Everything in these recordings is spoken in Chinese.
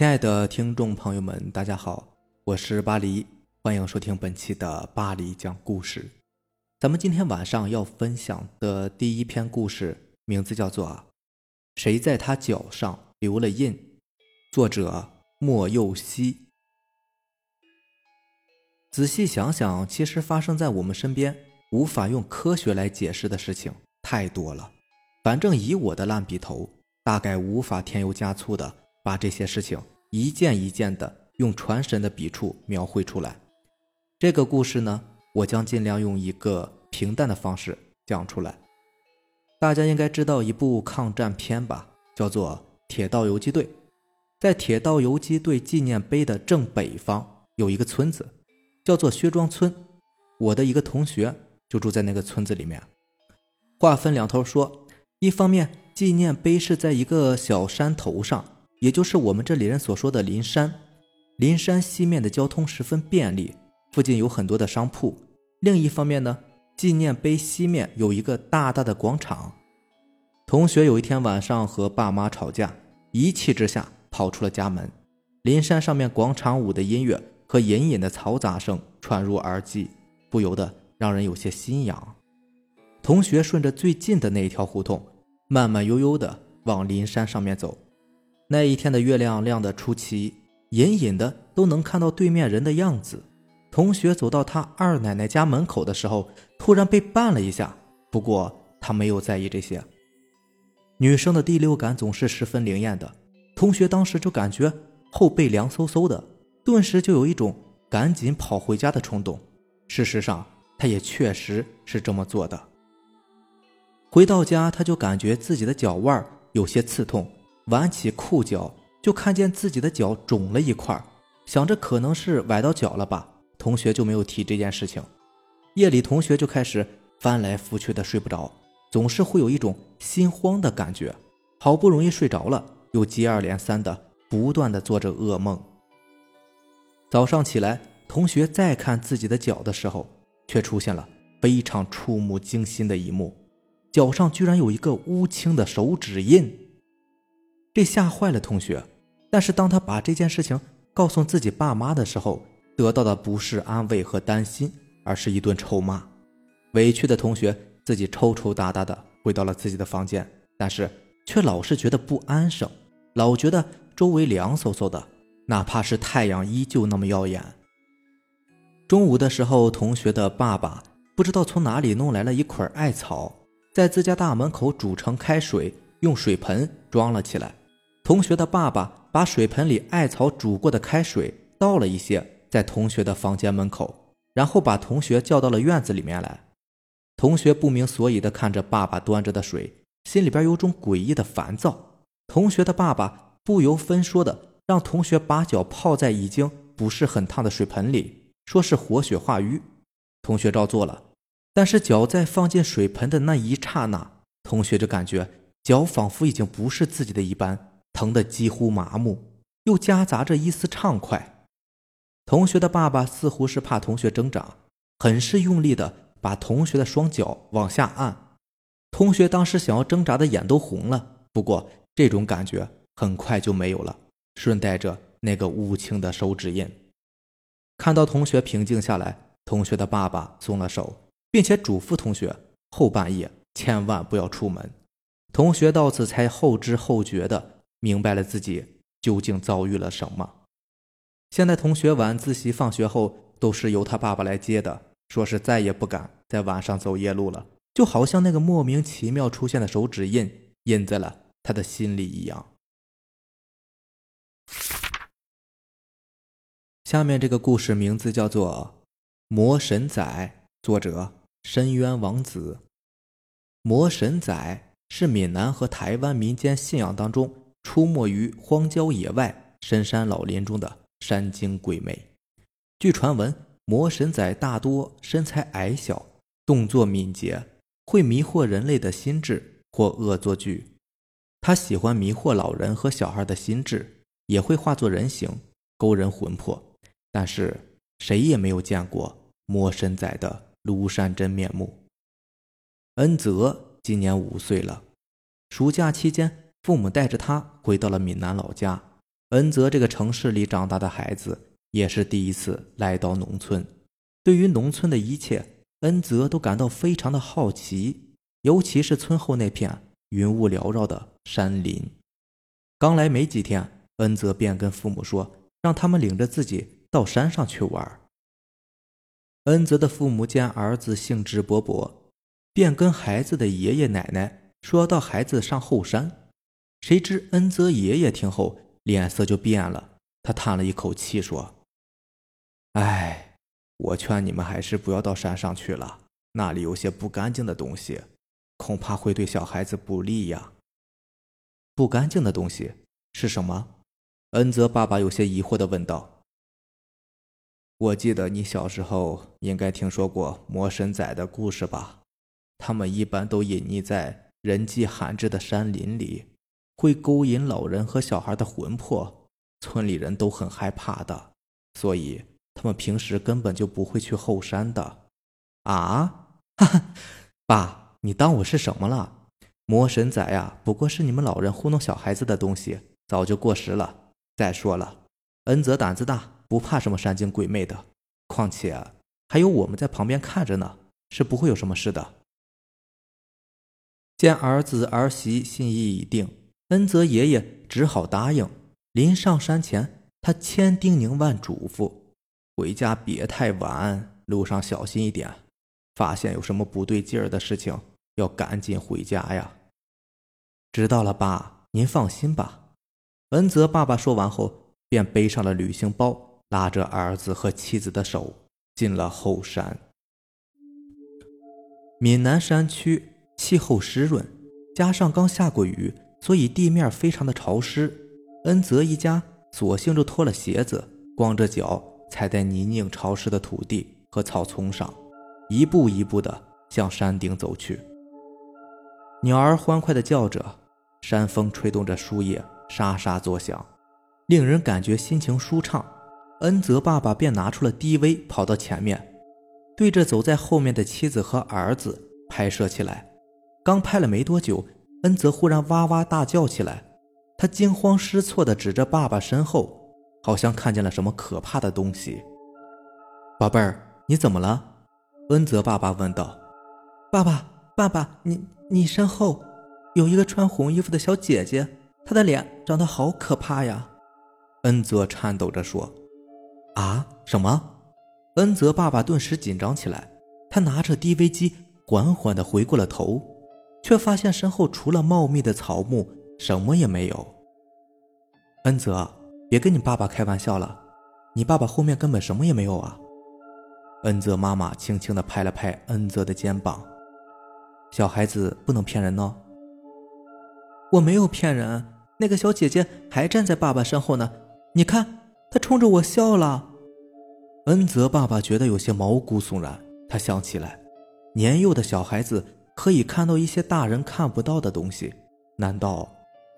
亲爱的听众朋友们，大家好，我是巴黎，欢迎收听本期的巴黎讲故事。咱们今天晚上要分享的第一篇故事，名字叫做《谁在他脚上留了印》，作者莫佑熙。仔细想想，其实发生在我们身边无法用科学来解释的事情太多了。反正以我的烂笔头，大概无法添油加醋的。把这些事情一件一件的用传神的笔触描绘出来。这个故事呢，我将尽量用一个平淡的方式讲出来。大家应该知道一部抗战片吧，叫做《铁道游击队》。在铁道游击队纪念碑的正北方有一个村子，叫做薛庄村。我的一个同学就住在那个村子里面。话分两头说，一方面纪念碑是在一个小山头上。也就是我们这里人所说的临山，临山西面的交通十分便利，附近有很多的商铺。另一方面呢，纪念碑西面有一个大大的广场。同学有一天晚上和爸妈吵架，一气之下跑出了家门。临山上面广场舞的音乐和隐隐的嘈杂声传入耳际，不由得让人有些心痒。同学顺着最近的那一条胡同，慢慢悠悠地往临山上面走。那一天的月亮亮得出奇，隐隐的都能看到对面人的样子。同学走到他二奶奶家门口的时候，突然被绊了一下。不过他没有在意这些。女生的第六感总是十分灵验的，同学当时就感觉后背凉飕飕的，顿时就有一种赶紧跑回家的冲动。事实上，他也确实是这么做的。回到家，他就感觉自己的脚腕有些刺痛。挽起裤脚，就看见自己的脚肿了一块，想着可能是崴到脚了吧，同学就没有提这件事情。夜里，同学就开始翻来覆去的睡不着，总是会有一种心慌的感觉。好不容易睡着了，又接二连三的不断的做着噩梦。早上起来，同学再看自己的脚的时候，却出现了非常触目惊心的一幕，脚上居然有一个乌青的手指印。这吓坏了同学，但是当他把这件事情告诉自己爸妈的时候，得到的不是安慰和担心，而是一顿臭骂。委屈的同学自己抽抽搭搭的回到了自己的房间，但是却老是觉得不安生，老觉得周围凉飕飕的，哪怕是太阳依旧那么耀眼。中午的时候，同学的爸爸不知道从哪里弄来了一捆艾草，在自家大门口煮成开水，用水盆装了起来。同学的爸爸把水盆里艾草煮过的开水倒了一些在同学的房间门口，然后把同学叫到了院子里面来。同学不明所以的看着爸爸端着的水，心里边有种诡异的烦躁。同学的爸爸不由分说的让同学把脚泡在已经不是很烫的水盆里，说是活血化瘀。同学照做了，但是脚在放进水盆的那一刹那，同学就感觉脚仿佛已经不是自己的一般。疼得几乎麻木，又夹杂着一丝畅快。同学的爸爸似乎是怕同学挣扎，很是用力的把同学的双脚往下按。同学当时想要挣扎的眼都红了，不过这种感觉很快就没有了，顺带着那个乌青的手指印。看到同学平静下来，同学的爸爸松了手，并且嘱咐同学后半夜千万不要出门。同学到此才后知后觉的。明白了自己究竟遭遇了什么。现在同学晚自习放学后都是由他爸爸来接的，说是再也不敢在晚上走夜路了，就好像那个莫名其妙出现的手指印印在了他的心里一样。下面这个故事名字叫做《魔神仔》，作者深渊王子。魔神仔是闽南和台湾民间信仰当中。出没于荒郊野外、深山老林中的山精鬼魅。据传闻，魔神仔大多身材矮小，动作敏捷，会迷惑人类的心智或恶作剧。他喜欢迷惑老人和小孩的心智，也会化作人形勾人魂魄。但是谁也没有见过魔神仔的庐山真面目。恩泽今年五岁了，暑假期间。父母带着他回到了闽南老家，恩泽这个城市里长大的孩子，也是第一次来到农村。对于农村的一切，恩泽都感到非常的好奇，尤其是村后那片云雾缭绕的山林。刚来没几天，恩泽便跟父母说，让他们领着自己到山上去玩。恩泽的父母见儿子兴致勃勃，便跟孩子的爷爷奶奶说要带孩子上后山。谁知恩泽爷爷听后脸色就变了，他叹了一口气说：“哎。”我劝你们还是不要到山上去了，那里有些不干净的东西，恐怕会对小孩子不利呀。不干净的东西是什么？恩泽爸爸有些疑惑的问道。我记得你小时候应该听说过魔神仔的故事吧？他们一般都隐匿在人迹罕至的山林里，会勾引老人和小孩的魂魄，村里人都很害怕的，所以。他们平时根本就不会去后山的，啊！哈哈，爸，你当我是什么了？魔神仔呀，不过是你们老人糊弄小孩子的东西，早就过时了。再说了，恩泽胆子大，不怕什么山精鬼魅的。况且还有我们在旁边看着呢，是不会有什么事的。见儿子儿媳心意已定，恩泽爷爷只好答应。临上山前，他千叮咛万嘱咐。回家别太晚，路上小心一点。发现有什么不对劲儿的事情，要赶紧回家呀。知道了，爸，您放心吧。恩泽爸爸说完后，便背上了旅行包，拉着儿子和妻子的手进了后山。闽南山区气候湿润，加上刚下过雨，所以地面非常的潮湿。恩泽一家索性就脱了鞋子，光着脚。踩在泥泞潮湿的土地和草丛上，一步一步地向山顶走去。鸟儿欢快地叫着，山风吹动着树叶沙沙作响，令人感觉心情舒畅。恩泽爸爸便拿出了 DV，跑到前面，对着走在后面的妻子和儿子拍摄起来。刚拍了没多久，恩泽忽然哇哇大叫起来，他惊慌失措地指着爸爸身后。好像看见了什么可怕的东西，宝贝儿，你怎么了？恩泽爸爸问道。爸爸，爸爸，你你身后有一个穿红衣服的小姐姐，她的脸长得好可怕呀！恩泽颤抖着说。啊，什么？恩泽爸爸顿时紧张起来，他拿着 DV 机缓缓地回过了头，却发现身后除了茂密的草木，什么也没有。恩泽。别跟你爸爸开玩笑了，你爸爸后面根本什么也没有啊！恩泽妈妈轻轻地拍了拍恩泽的肩膀，小孩子不能骗人哦。我没有骗人，那个小姐姐还站在爸爸身后呢，你看，她冲着我笑了。恩泽爸爸觉得有些毛骨悚然，他想起来，年幼的小孩子可以看到一些大人看不到的东西，难道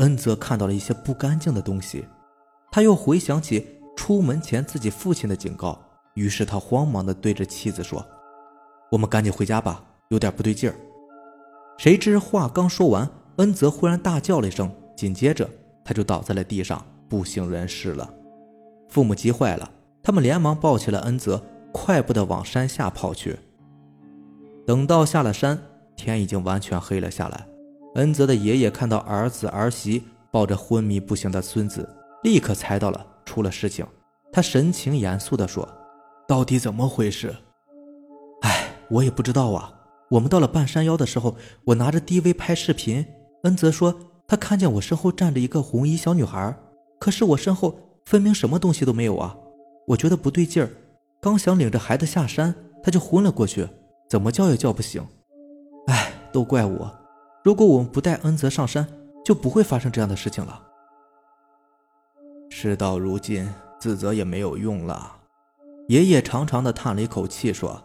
恩泽看到了一些不干净的东西？他又回想起出门前自己父亲的警告，于是他慌忙地对着妻子说：“我们赶紧回家吧，有点不对劲儿。”谁知话刚说完，恩泽忽然大叫了一声，紧接着他就倒在了地上，不省人事了。父母急坏了，他们连忙抱起了恩泽，快步地往山下跑去。等到下了山，天已经完全黑了下来。恩泽的爷爷看到儿子儿媳抱着昏迷不醒的孙子。立刻猜到了出了事情，他神情严肃地说：“到底怎么回事？”“哎，我也不知道啊。我们到了半山腰的时候，我拿着 DV 拍视频。恩泽说他看见我身后站着一个红衣小女孩，可是我身后分明什么东西都没有啊！我觉得不对劲儿，刚想领着孩子下山，他就昏了过去，怎么叫也叫不醒。都怪我！如果我们不带恩泽上山，就不会发生这样的事情了。”事到如今，自责也没有用了。爷爷长长的叹了一口气，说：“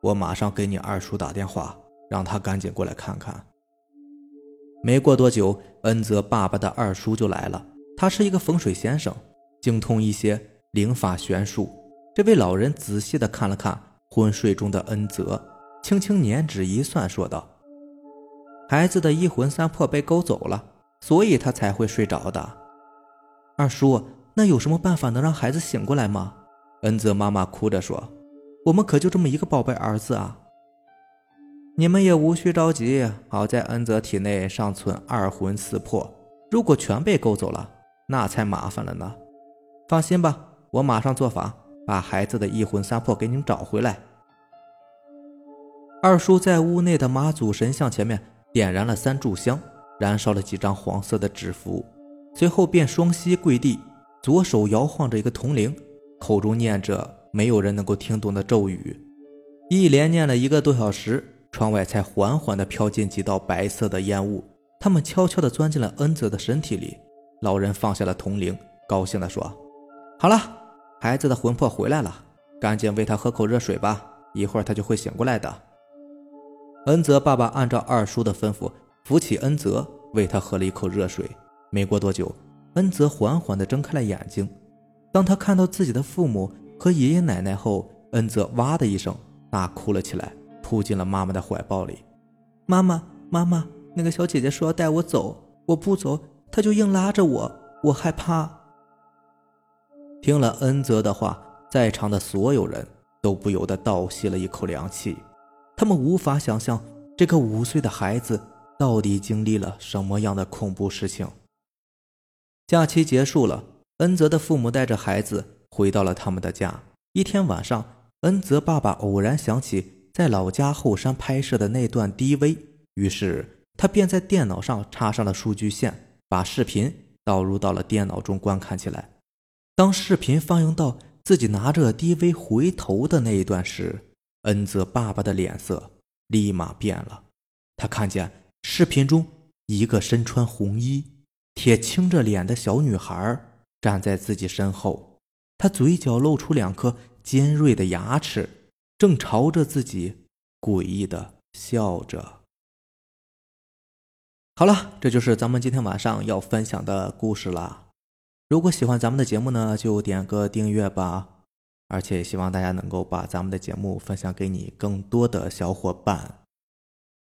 我马上给你二叔打电话，让他赶紧过来看看。”没过多久，恩泽爸爸的二叔就来了。他是一个风水先生，精通一些灵法玄术。这位老人仔细的看了看昏睡中的恩泽，轻轻捻指一算，说道：“孩子的一魂三魄被勾走了，所以他才会睡着的。”二叔，那有什么办法能让孩子醒过来吗？恩泽妈妈哭着说：“我们可就这么一个宝贝儿子啊！”你们也无需着急，好在恩泽体内尚存二魂四魄，如果全被勾走了，那才麻烦了呢。放心吧，我马上做法，把孩子的一魂三魄给你们找回来。二叔在屋内的妈祖神像前面点燃了三炷香，燃烧了几张黄色的纸符，随后便双膝跪地，左手摇晃着一个铜铃，口中念着没有人能够听懂的咒语，一连念了一个多小时。窗外才缓缓地飘进几道白色的烟雾，他们悄悄地钻进了恩泽的身体里。老人放下了铜铃，高兴地说：“好了，孩子的魂魄回来了，赶紧喂他喝口热水吧，一会儿他就会醒过来的。”恩泽爸爸按照二叔的吩咐，扶起恩泽，喂他喝了一口热水。没过多久，恩泽缓缓地睁开了眼睛。当他看到自己的父母和爷爷奶奶后，恩泽哇的一声大哭了起来。扑进了妈妈的怀抱里，妈妈，妈妈，那个小姐姐说要带我走，我不走，她就硬拉着我，我害怕。听了恩泽的话，在场的所有人都不由得倒吸了一口凉气，他们无法想象这个五岁的孩子到底经历了什么样的恐怖事情。假期结束了，恩泽的父母带着孩子回到了他们的家。一天晚上，恩泽爸爸偶然想起。在老家后山拍摄的那段 DV，于是他便在电脑上插上了数据线，把视频导入到了电脑中观看起来。当视频放映到自己拿着 DV 回头的那一段时，恩泽爸爸的脸色立马变了。他看见视频中一个身穿红衣、铁青着脸的小女孩站在自己身后，她嘴角露出两颗尖锐的牙齿。正朝着自己诡异的笑着。好了，这就是咱们今天晚上要分享的故事了。如果喜欢咱们的节目呢，就点个订阅吧。而且希望大家能够把咱们的节目分享给你更多的小伙伴。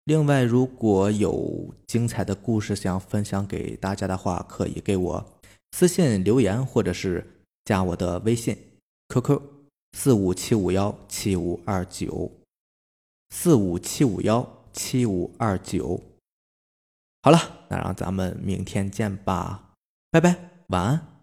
另外，如果有精彩的故事想分享给大家的话，可以给我私信留言，或者是加我的微信 QQ。四五七五幺七五二九，四五七五幺七五二九。好了，那让咱们明天见吧，拜拜，晚安。